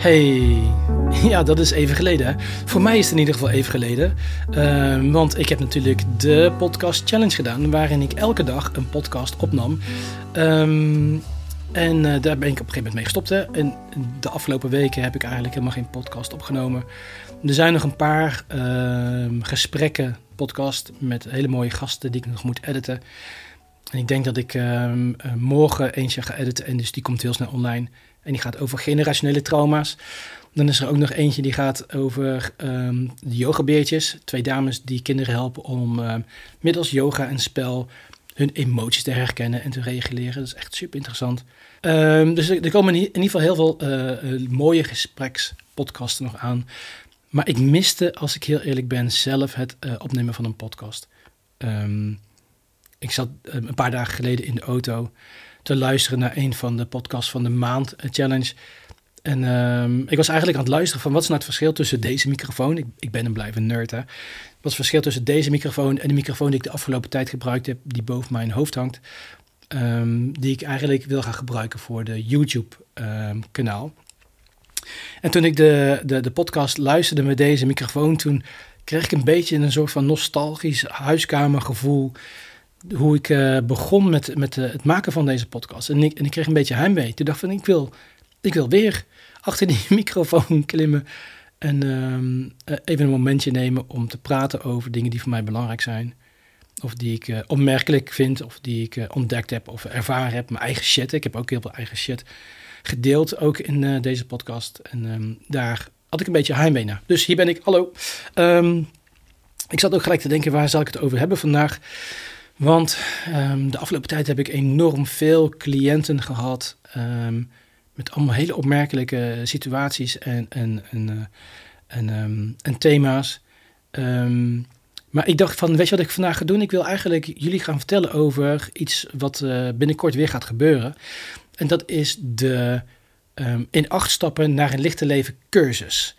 Hey, ja, dat is even geleden. Voor mij is het in ieder geval even geleden. Ehm, want ik heb natuurlijk de Podcast Challenge gedaan, waarin ik elke dag een podcast opnam. Ehm, en eh, daar ben ik op een gegeven moment mee gestopt. En de afgelopen weken heb ik eigenlijk helemaal geen podcast opgenomen. Er zijn nog een paar ehm, gesprekken, podcast met hele mooie gasten die ik nog moet editen. En ik denk dat ik eh, morgen eentje ga editen en dus die komt heel snel online. En die gaat over generationele trauma's. Dan is er ook nog eentje die gaat over um, de yogabeertjes. Twee dames die kinderen helpen om uh, middels yoga en spel hun emoties te herkennen en te reguleren. Dat is echt super interessant. Um, dus er, komen in ieder geval heel veel uh, mooie gesprekspodcasten nog aan. Maar ik miste, als ik heel eerlijk ben, zelf het uh, opnemen van een podcast. Ik zat een paar dagen geleden in de auto te luisteren naar een van de podcasts van de maand challenge. En um, ik was eigenlijk aan het luisteren van wat is nou het verschil tussen deze microfoon, ik, ik ben een blijven nerd hè, wat is het verschil tussen deze microfoon en de microfoon die ik de afgelopen tijd gebruikt heb, die boven mijn hoofd hangt, um, die ik eigenlijk wil gaan gebruiken voor de YouTube um, kanaal. En toen ik de, de, de podcast luisterde met deze microfoon, toen kreeg ik een beetje een soort van nostalgisch huiskamergevoel hoe ik uh, begon met, met uh, het maken van deze podcast. En ik, en ik kreeg een beetje heimwee. Toen dacht van, ik wil, ik wil weer achter die microfoon klimmen en um, uh, even een momentje nemen om te praten over dingen die voor mij belangrijk zijn. Of die ik opmerkelijk vind, of die ik ontdekt heb of ervaren heb. Mijn eigen shit. Ik heb ook heel veel eigen shit gedeeld, ook in deze podcast. En um, daar had ik een beetje heimwee naar. Dus hier ben ik, hallo. Um, ik zat ook gelijk te denken, waar zal ik het over hebben vandaag? Want um, de afgelopen tijd heb ik enorm veel cliënten gehad. Um, met allemaal hele opmerkelijke situaties en, en, um, en thema's. maar ik dacht van, weet je wat ik vandaag ga doen? Ik wil eigenlijk jullie gaan vertellen over iets wat uh, binnenkort weer gaat gebeuren. En dat is de in acht stappen naar een lichte leven cursus.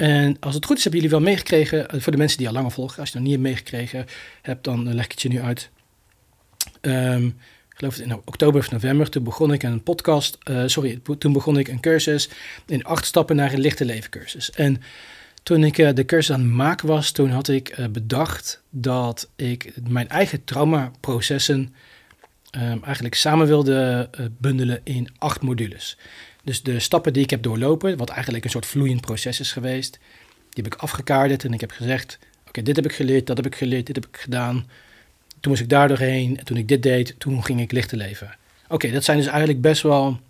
En als het goed is, hebben jullie wel meegekregen, eh, voor de mensen die al langer volgen, als je nog niet hebt meegekregen hebt, dan leg ik het je nu uit. Um, geloof het in oktober of november, toen begon ik een podcast, uh, sorry, toen begon ik een cursus in acht stappen naar een lichte leven cursus. En toen ik de cursus aan het maken was, toen had ik bedacht dat ik mijn eigen traumaprocessen um, eigenlijk samen wilde bundelen in acht modules. Dus de stappen die ik heb doorlopen, wat eigenlijk een soort vloeiend proces is geweest, die heb ik afgekaarderd en ik heb gezegd: Oké, dit heb ik geleerd, dat heb ik geleerd, dit heb ik gedaan. Toen moest ik daar doorheen en toen ik dit deed, toen ging ik lichter leven. Oké, dat zijn dus eigenlijk best wel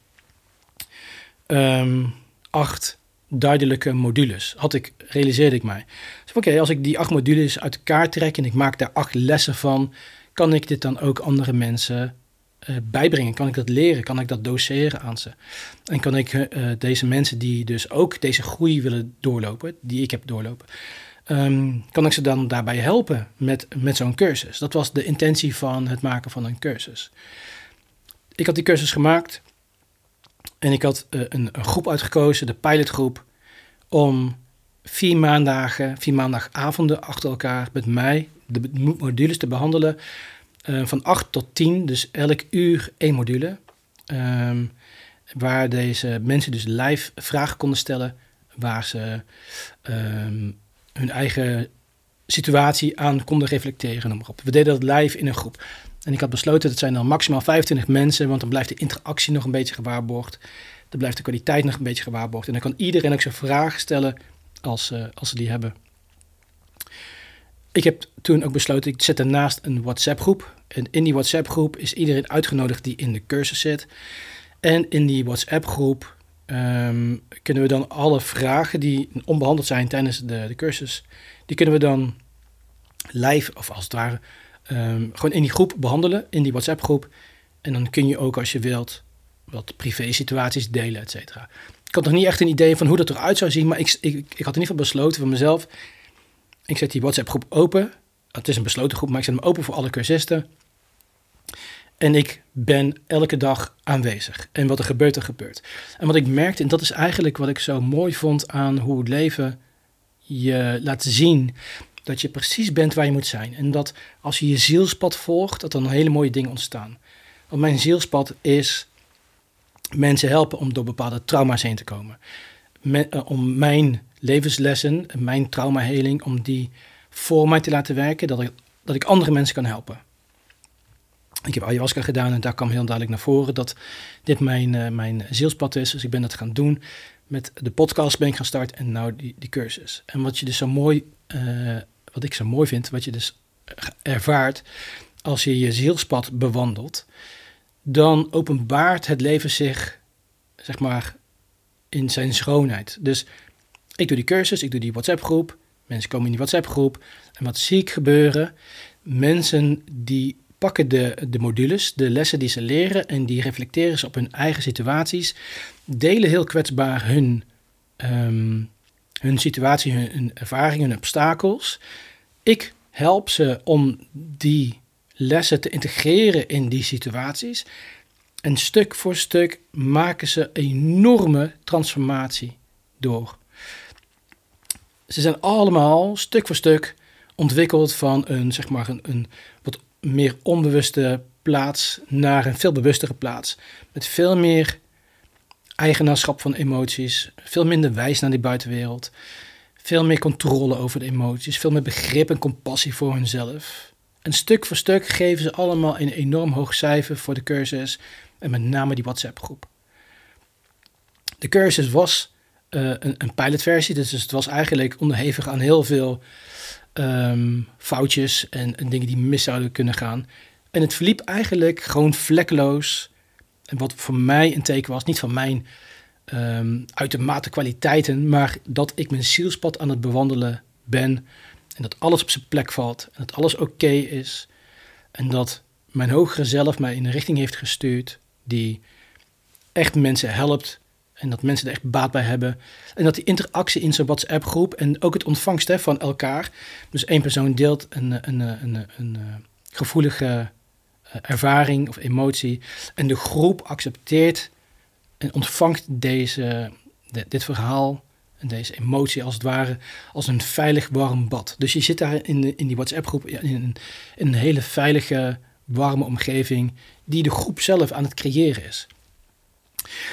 um, acht duidelijke modules. Had ik, realiseerde ik mij. Dus oké, als ik die acht modules uit elkaar trek en ik maak daar acht lessen van, kan ik dit dan ook andere mensen uh, bijbrengen? Kan ik dat leren? Kan ik dat doseren aan ze? En kan ik uh, deze mensen die dus ook deze groei willen doorlopen, die ik heb doorlopen, um, kan ik ze dan daarbij helpen met, met zo'n cursus? Dat was de intentie van het maken van een cursus. Ik had die cursus gemaakt en ik had uh, een, een groep uitgekozen, de pilotgroep, om vier maandagen, vier maandagavonden achter elkaar met mij de modules te behandelen uh, van 8 tot 10, dus elk uur één module. Um, waar deze mensen dus live vragen konden stellen, waar ze um, hun eigen situatie aan konden reflecteren. We deden dat live in een groep. En ik had besloten, dat zijn dan maximaal 25 mensen, want dan blijft de interactie nog een beetje gewaarborgd. Dan blijft de kwaliteit nog een beetje gewaarborgd. En dan kan iedereen ook zijn vragen stellen als, uh, als ze die hebben ik heb toen ook besloten, ik zet ernaast een WhatsApp-groep. En in die WhatsApp-groep is iedereen uitgenodigd die in de cursus zit. En in die WhatsApp-groep um, kunnen we dan alle vragen die onbehandeld zijn tijdens de, de cursus, die kunnen we dan live, of als het ware, um, gewoon in die groep behandelen, in die WhatsApp-groep. En dan kun je ook, als je wilt, wat privé-situaties delen, et cetera. Ik had nog niet echt een idee van hoe dat eruit zou zien, maar ik, ik, ik had in ieder geval besloten voor mezelf ik zet die WhatsApp groep open. Het is een besloten groep, maar ik zet hem open voor alle cursisten. En ik ben elke dag aanwezig. En wat er gebeurt, er gebeurt. En wat ik merkte, en dat is eigenlijk wat ik zo mooi vond aan hoe het leven je laat zien dat je precies bent waar je moet zijn. En dat als je je zielspad volgt, dat dan hele mooie dingen ontstaan. Want mijn zielspad is mensen helpen om door bepaalde trauma's heen te komen om mijn levenslessen, mijn traumaheling, om die voor mij te laten werken, dat ik, dat ik andere mensen kan helpen. Ik heb ayahuasca gedaan en daar kwam heel duidelijk naar voren dat dit mijn, uh, mijn zielspad is. Dus ik ben dat gaan doen. Met de podcast ben ik gaan starten en nou die, die cursus. En wat je dus zo mooi, uh, wat ik zo mooi vind, wat je dus ervaart als je je zielspad bewandelt, dan openbaart het leven zich, zeg maar, in zijn schoonheid. Dus ik doe die cursus, ik doe die WhatsApp-groep, mensen komen in die WhatsApp-groep. En wat zie ik gebeuren? Mensen die pakken de, de modules, de lessen die ze leren en die reflecteren ze op hun eigen situaties, delen heel kwetsbaar hun, um, hun situatie, hun, hun ervaringen, hun obstakels. Ik help ze om die lessen te integreren in die situaties. En stuk voor stuk maken ze enorme transformatie door. Ze zijn allemaal stuk voor stuk ontwikkeld van een, zeg maar, een, een wat meer onbewuste plaats naar een veel bewustere plaats. Met veel meer eigenaarschap van emoties, veel minder wijs naar die buitenwereld, veel meer controle over de emoties, veel meer begrip en compassie voor hunzelf. En stuk voor stuk geven ze allemaal een enorm hoog cijfer voor de cursus en met name die WhatsApp-groep. De cursus was uh, een, een pilotversie, dus het was eigenlijk onderhevig aan heel veel um, foutjes en, en, dingen die mis zouden kunnen gaan. En het verliep eigenlijk gewoon vlekkeloos. En wat voor mij een teken was, niet van mijn um, uitermate kwaliteiten, maar dat ik mijn zielspad aan het bewandelen ben. En dat alles op zijn plek valt. En dat alles oké is. En dat mijn hogere zelf mij in een richting heeft gestuurd die echt mensen helpt en dat mensen er echt baat bij hebben. En dat die interactie in zo'n WhatsApp-groep en ook het ontvangst van elkaar. Dus één persoon deelt een, een, een, een, een eh, gevoelige eh, ervaring of emotie. En de groep accepteert en ontvangt deze, dit verhaal en deze emotie als het ware als een veilig warm bad. Dus je zit daar in, de, in die WhatsApp-groep in, in, een hele veilige, warme omgeving die de groep zelf aan het creëren is.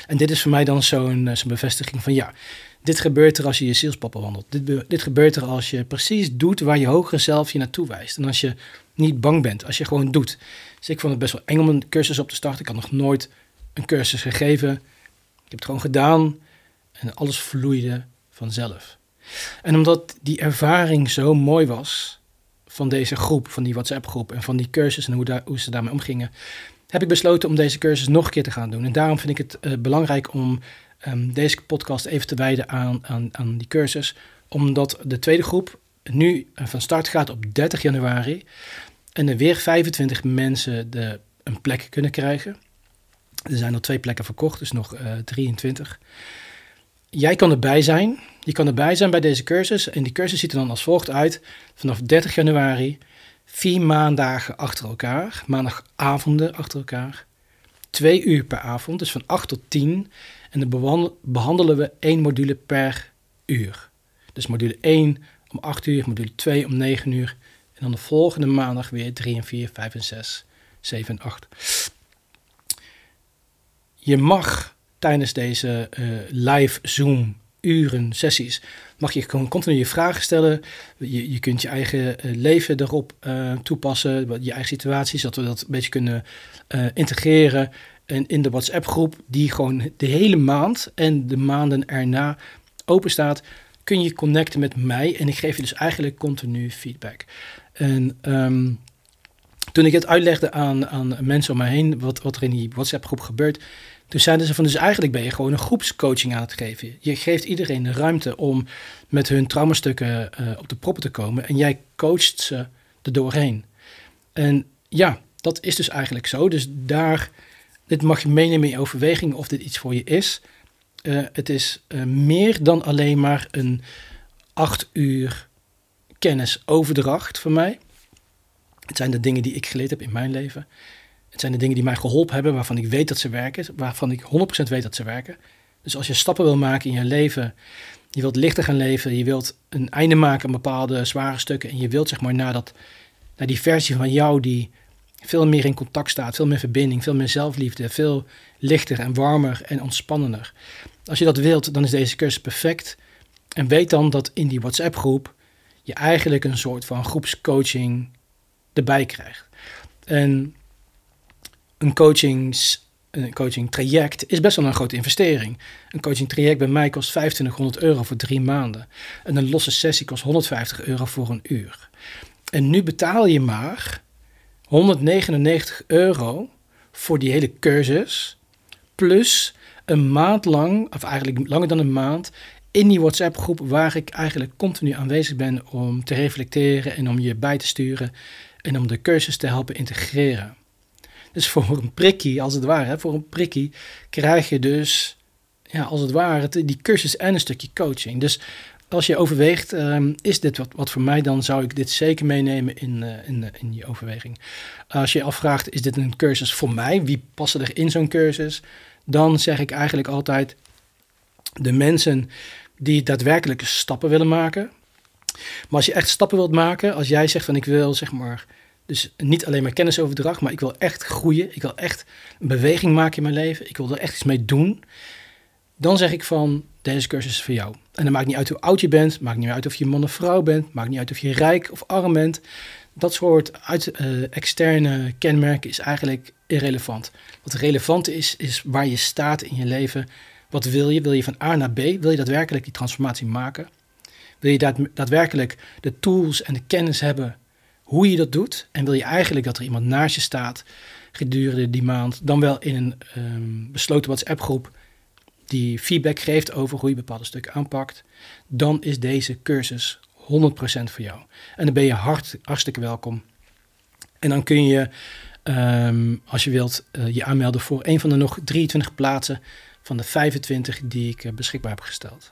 En dit is voor mij dan zo'n eh, zo'n bevestiging van ja, dit gebeurt er als je je zielspad wandelt. Dit, dit gebeurt er als je precies doet waar je hogere zelf je naartoe wijst. En als je niet bang bent, als je gewoon doet. Dus ik vond het best wel eng om een cursus op te starten. Ik had nog nooit een cursus gegeven. Ik heb het gewoon gedaan en alles vloeide vanzelf. En omdat die ervaring zo mooi was van deze groep, van die WhatsApp-groep en van die cursus en hoe, daar, hoe ze daarmee omgingen, heb ik besloten om deze cursus nog een keer te gaan doen. En daarom vind ik het uh, belangrijk om um, deze podcast even te wijden aan, aan, aan die cursus. Omdat de tweede groep nu uh, van start gaat op 30 januari. En er weer 25 mensen de, een plek kunnen krijgen. Er zijn nog twee plekken verkocht, dus nog uh, 23. Jij kan erbij zijn. Je kan erbij zijn bij deze cursus. En die cursus ziet er dan als volgt uit. Vanaf 30 januari vier maandagen achter elkaar, maandagavonden achter elkaar, twee uur per avond, dus van 8 tot 10. En dan behandelen we één module per uur. Dus module 1 om 8 uur, module 2 om 9 uur. En dan de volgende maandag weer 3 en 4, 5 en 6, 7 en 8. Je mag tijdens deze uh, live Zoom uren, sessies, mag je gewoon continu je vragen stellen. Je, je kunt je eigen uh, leven erop uh, toepassen, je eigen situatie, zodat we dat een beetje kunnen uh, integreren. En in de WhatsApp-groep, die gewoon de hele maand en de maanden erna open staat, kun je connecten met mij. En ik geef je dus eigenlijk continu feedback. En um, toen ik het uitlegde aan, aan mensen om mij heen, wat, wat er in die WhatsApp-groep gebeurt, toen zeiden ze van, dus eigenlijk ben je gewoon een groepscoaching aan het geven. Je geeft iedereen de ruimte om met hun traumastukken uh, op de proppen te komen en jij coacht ze er doorheen. En ja, dat is dus eigenlijk zo. Dus daar, dit mag je meenemen in overweging of dit iets voor je is. Uh, het is uh, meer dan alleen maar een acht uur kennisoverdracht voor mij. Het zijn de dingen die ik geleerd heb in mijn leven. Het zijn de dingen die mij geholpen hebben, waarvan ik weet dat ze werken, waarvan ik 100% weet dat ze werken. Dus als je stappen wil maken in je leven, je wilt lichter gaan leven, je wilt een einde maken aan bepaalde zware stukken en je wilt zeg maar naar, dat, naar die versie van jou die veel meer in contact staat, veel meer verbinding, veel meer zelfliefde, veel lichter en warmer en ontspannender. Als je dat wilt, dan is deze cursus perfect. En weet dan dat in die WhatsApp-groep je eigenlijk een soort van groepscoaching erbij krijgt. En een coachings een coaching traject is best wel een grote investering. Een coaching traject bij mij kost 2500 euro voor drie maanden. En een losse sessie kost 150 euro voor een uur. En nu betaal je maar 199 euro voor die hele cursus. Plus een maand lang, of eigenlijk langer dan een maand, in die WhatsApp groep waar ik eigenlijk continu aanwezig ben om te reflecteren en om je bij te sturen en om de cursus te helpen integreren. Dus voor een prikkie, als het ware, voor een prikkie krijg je dus, ja, als het ware, die cursus en een stukje coaching. Dus als je overweegt, ehm, is dit wat, wat voor mij, dan zou ik dit zeker meenemen in, uh, in, in die overweging. Als je je afvraagt, is dit een cursus voor mij? Wie passen er in zo'n cursus? Dan zeg ik eigenlijk altijd de mensen die daadwerkelijk stappen willen maken. Maar als je echt stappen wilt maken, als jij zegt van ik wil zeg maar dus niet alleen maar kennisoverdracht, maar ik wil echt groeien. Ik wil echt een beweging maken in mijn leven. Ik wil er echt iets mee doen. Dan zeg ik van, deze cursus is voor jou. En dan maakt niet uit hoe oud je bent. Maakt niet uit of je man of vrouw bent. Maakt niet uit of je rijk of arm bent. Dat soort uit, uh, externe kenmerken is eigenlijk irrelevant. Wat relevant is, is waar je staat in je leven. Wat wil je? Wil je van A naar B? Wil je daadwerkelijk die transformatie maken? Wil je daadwerkelijk de tools en de kennis hebben hoe je dat doet. En wil je eigenlijk dat er iemand naast je staat gedurende die maand, dan wel in een um, besloten WhatsApp-groep die feedback geeft over hoe je bepaalde stukken aanpakt, dan is deze cursus 100% voor jou. En dan ben je hart, hartstikke welkom. En dan kun je, ehm, als je wilt, uh, je aanmelden voor een van de nog 23 plaatsen van de 25 die ik uh, beschikbaar heb gesteld.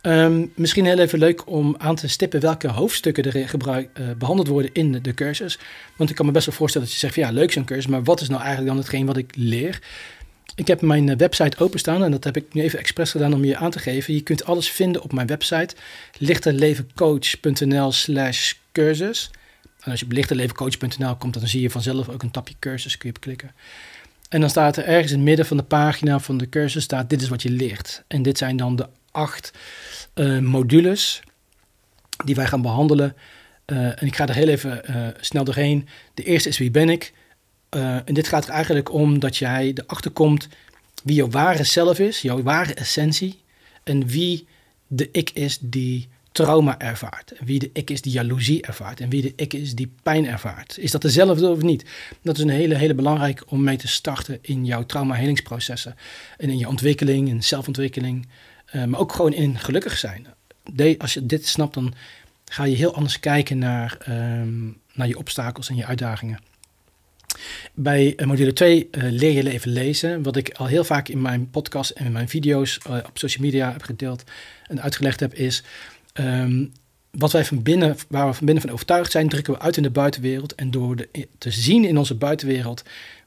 Ehm, misschien heel even leuk om aan te stippen welke hoofdstukken er uh, behandeld worden in de, cursus. Want ik kan me best wel voorstellen dat je zegt ja, leuk zo'n cursus, maar wat is nou eigenlijk dan hetgeen wat ik leer? Ik heb mijn eh, website openstaan en dat heb ik nu even expres gedaan om je aan te geven. Je kunt alles vinden op mijn website lichterlevencoach.nl slash cursus. En als je op lichterlevencoach.nl komt, dan zie je vanzelf ook een tapje cursus, kun je op klikken. En dan staat er ergens in het midden van de pagina van de cursus, staat dit is wat je leert. En dit zijn dan de acht uh, modules die wij gaan behandelen. Uh, en ik ga er heel even uh, snel doorheen. De eerste is wie ben ik? en dit gaat er eigenlijk om dat jij erachter komt wie jouw ware zelf is, jouw ware essentie. En wie de ik is die trauma ervaart. En wie de ik is die jaloezie ervaart. En wie de ik is die pijn ervaart. Is dat dezelfde of niet? Dat is een hele, hele belangrijk om mee te starten in jouw trauma-helingsprocessen. En in je ontwikkeling, in zelfontwikkeling. Uh, maar ook gewoon in gelukkig zijn. De, als je dit snapt, dan ga je heel anders kijken naar, um, naar je obstakels en je uitdagingen. Bij uh, module 2 uh, eh, leer je leven lezen. Wat ik al heel vaak in mijn podcast en in mijn video's op social media heb gedeeld en uitgelegd heb, is um, wat wij van binnen, waar we van binnen van overtuigd zijn, drukken we uit in de buitenwereld. En door te zien in onze buitenwereld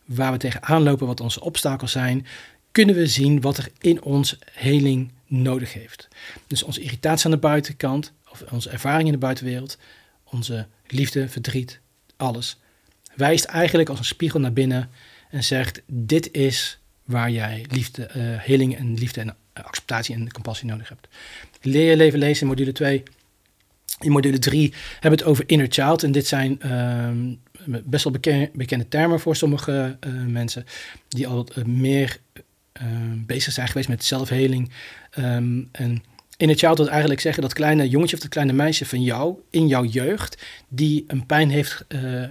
waar we tegenaan lopen, wat onze obstakels zijn, kunnen we zien wat er in ons heling nodig heeft. Dus onze irritatie aan de buitenkant, of onze ervaring in de buitenwereld, onze liefde, verdriet, alles, wijst eigenlijk als een spiegel naar binnen en zegt: Dit is waar jij liefde, uh, heling en liefde en acceptatie en compassie nodig hebt. Leer je leven lezen in module 2. In module 3 hebben we het over inner child. En dit zijn uh, best wel bekende, termen voor sommige uh, mensen die al uh, meer bezig zijn geweest met zelfheling. Um, en inner child wil eigenlijk zeggen dat kleine jongetje of dat kleine meisje van jou, in jouw jeugd, die een pijn heeft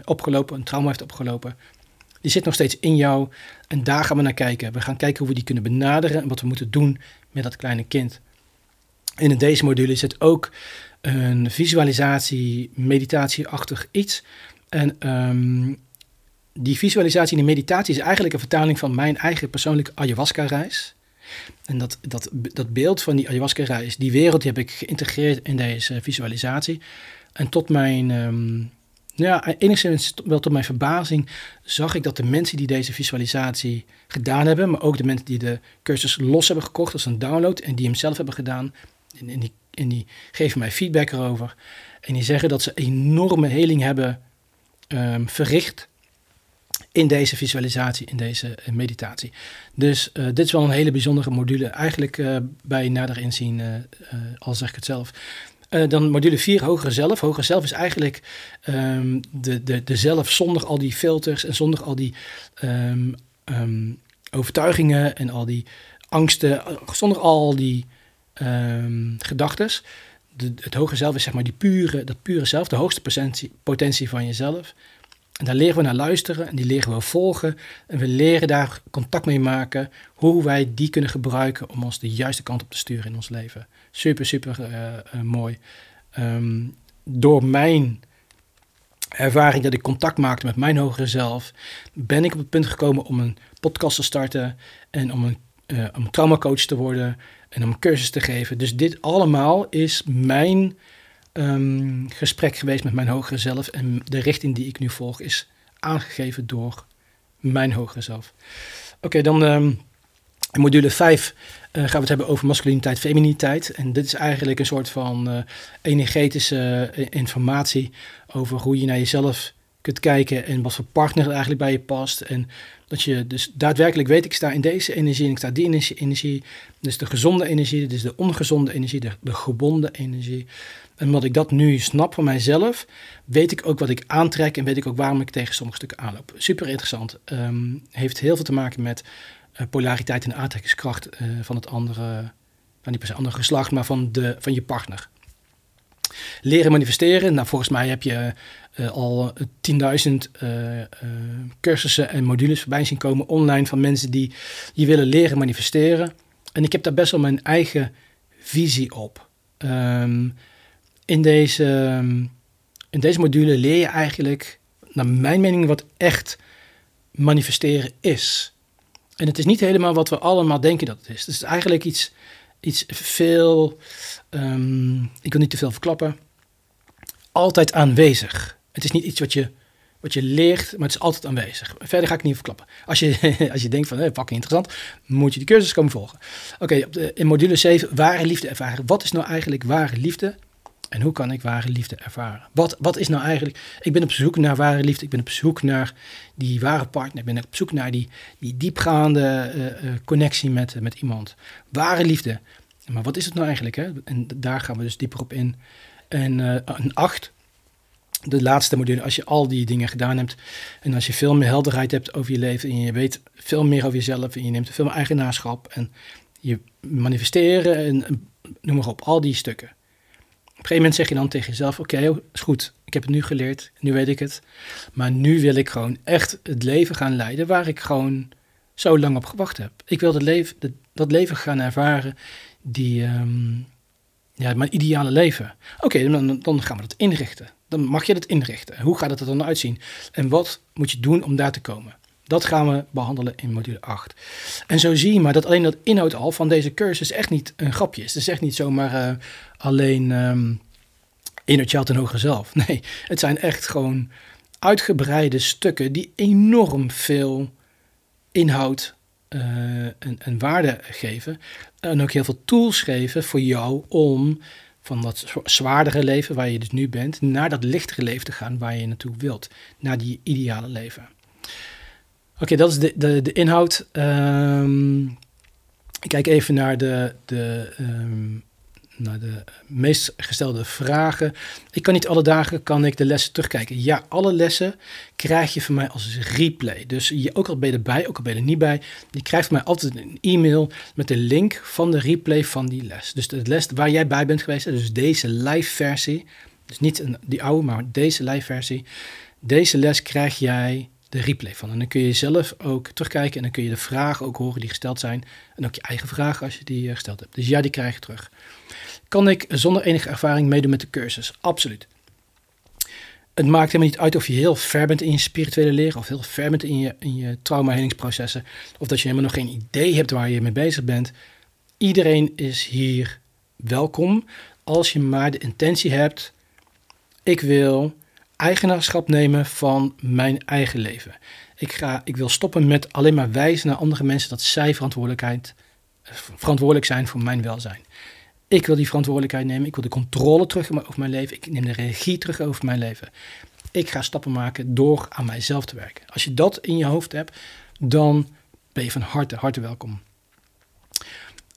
opgelopen, een trauma heeft opgelopen, die zit nog steeds in jou. En daar gaan we naar kijken. We gaan kijken hoe we die kunnen benaderen en wat we moeten doen met dat kleine kind. in deze module zit ook een visualisatie, meditatieachtig iets. En um, die visualisatie en die meditatie is eigenlijk een vertaling van mijn eigen persoonlijke ayahuasca-reis. En dat, dat, dat beeld van die ayahuasca-reis, die wereld, die heb ik geïntegreerd in deze visualisatie. En tot mijn um, ja, enigszins wel tot mijn verbazing zag ik dat de mensen die deze visualisatie gedaan hebben, maar ook de mensen die de cursus los hebben gekocht als een download en die hem zelf hebben gedaan, en, die, en die geven mij feedback erover. En die zeggen dat ze enorme heling hebben um, verricht in deze visualisatie, in deze eh, meditatie. Dus eh, dit is wel een hele bijzondere module. Eigenlijk uh, bij nader inzien, al zeg ik het zelf. dan module 4, hogere zelf. Hogere zelf is eigenlijk um, de, de, de zelf zonder al die filters en zonder al die um, um, overtuigingen en al die angsten, zonder al die gedachten. het hogere zelf is zeg maar die pure, dat pure zelf, de hoogste potentie van jezelf. En daar leren we naar luisteren en die leren we volgen. En we leren daar contact mee maken, hoe wij die kunnen gebruiken om ons de juiste kant op te sturen in ons leven. Super, super uh, uh, mooi. Um, door mijn ervaring dat ik contact maakte met mijn hogere zelf, ben ik op het punt gekomen om een podcast te starten en om een, uh, om traumacoach te worden en om een cursus te geven. Dus dit allemaal is mijn um, gesprek geweest met mijn hogere zelf. En de richting die ik nu volg is aangegeven door mijn hogere zelf. Oké, dan um, in module 5 uh, eh, gaan we het hebben over masculiniteit, feminiteit. En dit is eigenlijk een soort van uh, energetische uh, informatie over hoe je naar jezelf kunt kijken en wat voor partner er eigenlijk bij je past. En dat je dus daadwerkelijk weet, ik sta in deze energie en ik sta die energie. Dus de gezonde energie, dus de ongezonde energie, de, de gebonden energie. En omdat ik dat nu snap van mijzelf, weet ik ook wat ik aantrek en weet ik ook waarom ik tegen sommige stukken aanloop. Super interessant. Um, heeft heel veel te maken met uh, polariteit en aantrekkingskracht uh, van het andere, van niet per andere geslacht, maar van, de, van je partner. Leren manifesteren. Nou, volgens mij heb je uh, al 10.000 cursussen en modules voorbij zien komen online van mensen die je willen leren manifesteren. En ik heb daar best wel mijn eigen visie op. Um, in deze, in deze module leer je eigenlijk, naar mijn mening, wat echt manifesteren is. En het is niet helemaal wat we allemaal denken dat het is. Het is eigenlijk iets, iets veel, um, ik wil niet te veel verklappen, altijd aanwezig. Het is niet iets wat je, wat je leert, maar het is altijd aanwezig. Verder ga ik niet verklappen. Als je, als je denkt van, hey, fucking interessant, moet je die cursus komen volgen. Oké, in module 7, ware liefde ervaren. Wat is nou eigenlijk ware liefde? En hoe kan ik ware liefde ervaren? Wat, wat is nou eigenlijk... Ik ben op zoek naar ware liefde. Ik ben op zoek naar die ware partner. Ik ben op zoek naar die, die diepgaande uh, connectie met, met iemand. Ware liefde. Maar wat is het nou eigenlijk? Hè? En daar gaan we dus dieper op in. En een acht, de laatste module, als je al die dingen gedaan hebt en als je veel meer helderheid hebt over je leven en je weet veel meer over jezelf en je neemt veel meer eigenaarschap en je manifesteren en noem maar op, al die stukken een gegeven moment zeg je dan tegen jezelf: Oké, is goed, ik heb het nu geleerd, nu weet ik het. Maar nu wil ik gewoon echt het leven gaan leiden waar ik gewoon zo lang op gewacht heb. Ik wil dat leven, dat leven gaan ervaren, die, um, ja, mijn ideale leven. Oké, dan, dan gaan we dat inrichten. Dan mag je dat inrichten. Hoe gaat het er dan uitzien? En wat moet je doen om daar te komen? Dat gaan we behandelen in module 8. En zo zie je maar dat alleen dat inhoud al van deze cursus echt niet een grapje is. Het is echt niet zomaar uh, alleen um, inner child en hoger zelf. Nee, het zijn echt gewoon uitgebreide stukken die enorm veel inhoud uh, en, en, waarde geven. En ook heel veel tools geven voor jou om van dat zwaardere leven waar je dus nu bent, naar dat lichtere leven te gaan waar je naartoe wilt. Naar die ideale leven. Oké, dat is de, de, de inhoud. Um, ik kijk even naar de, de, um, naar de meest gestelde vragen. Ik kan niet alle dagen kan ik de lessen terugkijken. Ja, alle lessen krijg je van mij als replay. Dus je, ook al ben je erbij, ook al ben je er niet bij, je krijgt van mij altijd een e-mail met de link van de replay van die les. Dus de les waar jij bij bent geweest, dus deze live versie, dus niet een, die oude, maar deze live versie. Deze les krijg jij de replay van. En dan kun je zelf ook terugkijken en dan kun je de vragen ook horen die gesteld zijn. En ook je eigen vragen als je die eh, gesteld hebt. Dus ja, die krijg je terug. Kan ik zonder enige ervaring meedoen met de cursus? Absoluut. Het maakt helemaal niet uit of je heel ver bent in je spirituele leren of heel ver bent in je, in je. Of dat je helemaal nog geen idee hebt waar je mee bezig bent. Iedereen is hier welkom als je maar de intentie hebt. Ik wil eigenaarschap nemen van mijn eigen leven. Ik, ga, ik wil stoppen met alleen maar wijzen naar andere mensen dat zij verantwoordelijkheid, eh, verantwoordelijk zijn voor mijn welzijn. Ik wil die verantwoordelijkheid nemen. Ik wil de controle terug over mijn leven. Ik neem de regie terug over mijn leven. Ik ga stappen maken door aan mijzelf te werken. Als je dat in je hoofd hebt, dan ben je van harte, harte welkom.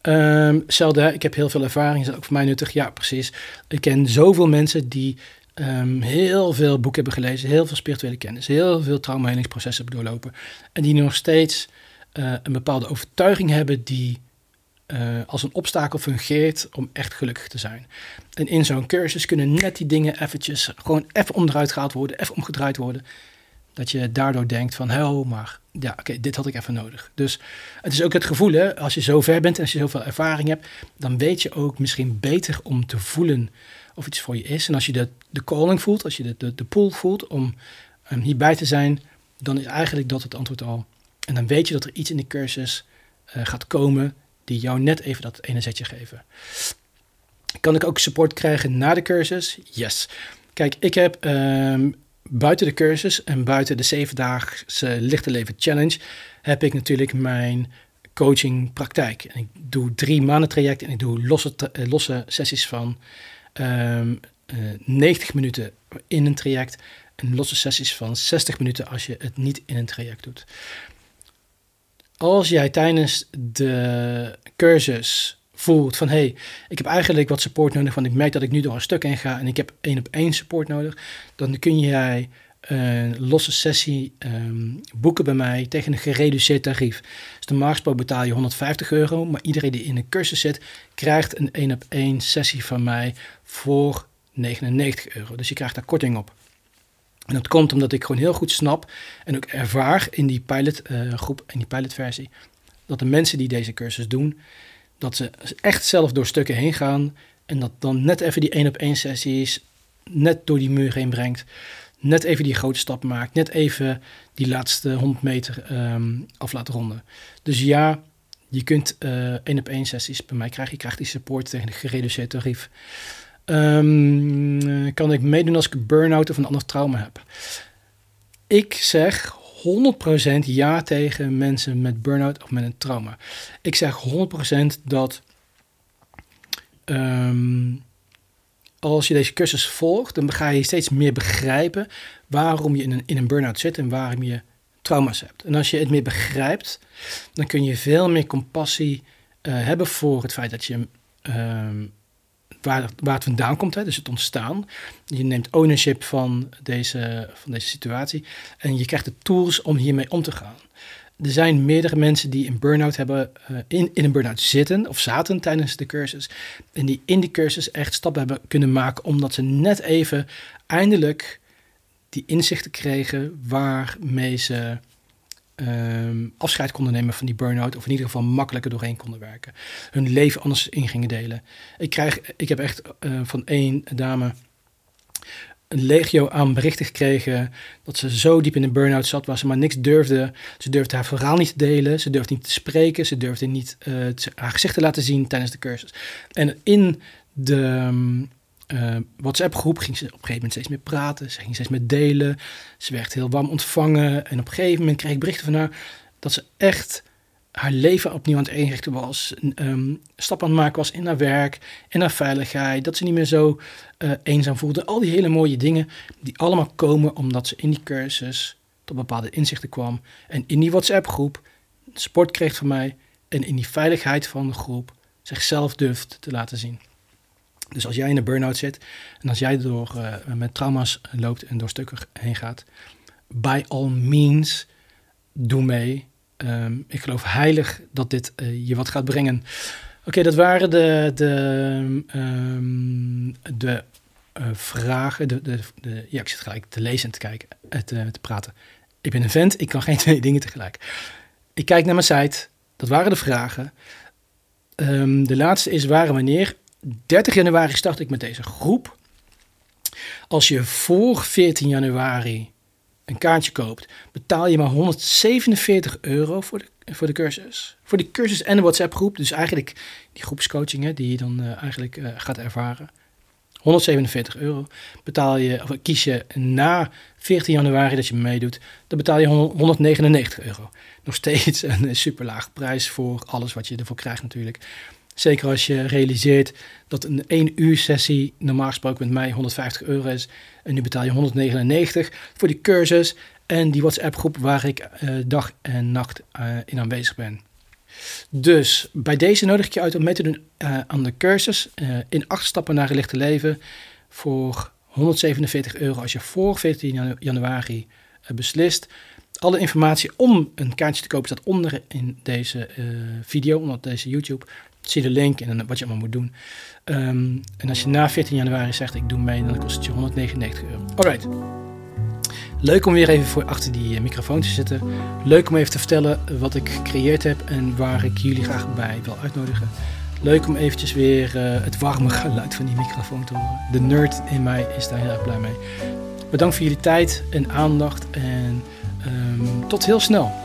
Um, ik heb heel veel ervaring, is ook voor mij nuttig? Ja, precies. Ik ken zoveel mensen die um, heel veel boeken hebben gelezen, heel veel spirituele kennis, heel veel traumahelingsprocessen hebben doorlopen. En die nog steeds uh, een bepaalde overtuiging hebben die uh, als een obstakel fungeert om echt gelukkig te zijn. En in zo'n cursus kunnen net die dingen eventjes gewoon even onderuit gehaald worden, even omgedraaid worden. Dat je daardoor denkt van, hel, maar ja, oké, dit had ik even nodig. Dus het is ook het gevoel, hè, als je zo ver bent en als je zoveel ervaring hebt, dan weet je ook misschien beter om te voelen of iets voor je is. En als je de, de calling voelt, als je de, de, de pull voelt om um, hierbij te zijn, dan is eigenlijk dat het antwoord al. En dan weet je dat er iets in de cursus uh, gaat komen die jou net even dat ene zetje geven. Kan ik ook support krijgen na de cursus? Yes. Kijk, ik heb um, buiten de cursus en buiten de zevendaagse lichte leven challenge heb ik natuurlijk mijn coaching praktijk. En ik doe drie maanden traject en ik doe losse, uh, losse sessies van um, uh, 90 minuten in een traject en losse sessies van 60 minuten als je het niet in een traject doet. Als jij tijdens de cursus voelt van hé, hey, ik heb eigenlijk wat support nodig, want ik merk dat ik nu door een stuk heen ga en ik heb één op één support nodig, dan kun jij een losse sessie um, boeken bij mij tegen een gereduceerd tarief. Dus normaal gesproken betaal je 150 euro, maar iedereen die in een cursus zit, krijgt een één op één sessie van mij voor 99 euro. Dus je krijgt daar korting op. En dat komt omdat ik gewoon heel goed snap en ook ervaar in die pilotgroep, uh, in die pilotversie, dat de mensen die deze cursus doen, dat ze echt zelf door stukken heen gaan en dat dan net even die één op één sessies net door die muur heen brengt, net even die grote stap maakt, net even die laatste 100 meter um, af laten ronden. Dus ja, je kunt uh, één op één sessies bij mij krijgen. Je krijgt die support tegen een gereduceerd tarief. Um, kan ik meedoen als ik een burn-out of een ander trauma heb? Ik zeg 100% ja tegen mensen met burn-out of met een trauma. Ik zeg 100% dat um, als je deze cursus volgt, dan ga je steeds meer begrijpen waarom je in een, in een burn-out zit en waarom je trauma's hebt. En als je het meer begrijpt, dan kun je veel meer compassie uh, hebben voor het feit dat je um, waar, waar het vandaan komt, hè, dus het ontstaan. Je neemt ownership van deze, van deze situatie en je krijgt de tools om hiermee om te gaan. Er zijn meerdere mensen die een burn-out hebben, uh, in, een burn-out zitten of zaten tijdens de cursus. En die in die cursus echt stappen hebben kunnen maken omdat ze net even eindelijk die inzichten kregen waarmee ze um, afscheid konden nemen van die burn-out. Of in ieder geval makkelijker doorheen konden werken. Hun leven anders in gingen delen. Ik, krijg, ik heb echt uh, van één dame een legio aan berichten gekregen dat ze zo diep in een burn-out zat waar ze maar niks durfde. Ze durfde haar verhaal niet te delen, ze durfde niet te spreken, ze durfde niet uh, haar gezicht te laten zien tijdens de cursus. En in de um, uh, WhatsApp-groep ging ze op een gegeven moment steeds meer praten. Ze ging steeds meer delen. Ze werd heel warm ontvangen. En op een gegeven moment kreeg ik berichten van haar dat ze echt haar leven opnieuw aan het inrichten was. Um, stap aan het maken was in haar werk, in haar veiligheid. Dat ze niet meer zo uh, eenzaam voelde. Al die hele mooie dingen die allemaal komen omdat ze in die cursus tot bepaalde inzichten kwam. En in die WhatsApp-groep support kreeg van mij. En in die veiligheid van de groep zichzelf durft te laten zien. Dus als jij in een burn-out zit en als jij door, uh, met trauma's loopt en door stukken heen gaat, by all means, doe mee. Um, ik geloof heilig dat dit uh, je wat gaat brengen. Oké, dat waren de, de, um, de uh, vragen. De, de, de, ja, ik zit gelijk te lezen en te kijken, te, te praten. Ik ben een vent, ik kan geen twee dingen tegelijk. Ik kijk naar mijn site, dat waren de vragen. Um, de laatste is waar en wanneer 30 januari start ik met deze groep. Als je voor 14 januari een kaartje koopt, betaal je maar 147 euro voor de, voor de cursus. Voor de cursus en de WhatsApp groep. Dus eigenlijk die groepscoachingen die je dan uh, eigenlijk uh, gaat ervaren. 147 euro betaal je, of kies je na 14 januari dat je meedoet, dan betaal je 199 euro. Nog steeds een super laag prijs voor alles wat je ervoor krijgt natuurlijk. Zeker als je realiseert dat een 1 uur sessie normaal gesproken met mij 150 euro is. En nu betaal je 199 voor die cursus en die WhatsApp groep waar ik uh, dag en nacht uh, in aanwezig ben. Dus bij deze nodig ik je uit om mee te doen uh, aan de cursus in acht stappen naar een lichte leven voor 147 euro als je voor 14 januari beslist. Alle informatie om een kaartje te kopen staat onder in deze video, onder deze YouTube zie de link en wat je allemaal moet doen. Um, en als je na 14 januari zegt ik doe mee, dan kost het je 199 euro. Alright. Leuk om weer even voor achter die eh, microfoon te zitten. Leuk om even te vertellen wat ik gecreëerd heb en waar ik jullie graag bij wil uitnodigen. Leuk om eventjes weer uh, het warme geluid van die microfoon te horen. De nerd in mij is daar heel erg blij mee. Bedankt voor jullie tijd en aandacht en um, tot heel snel.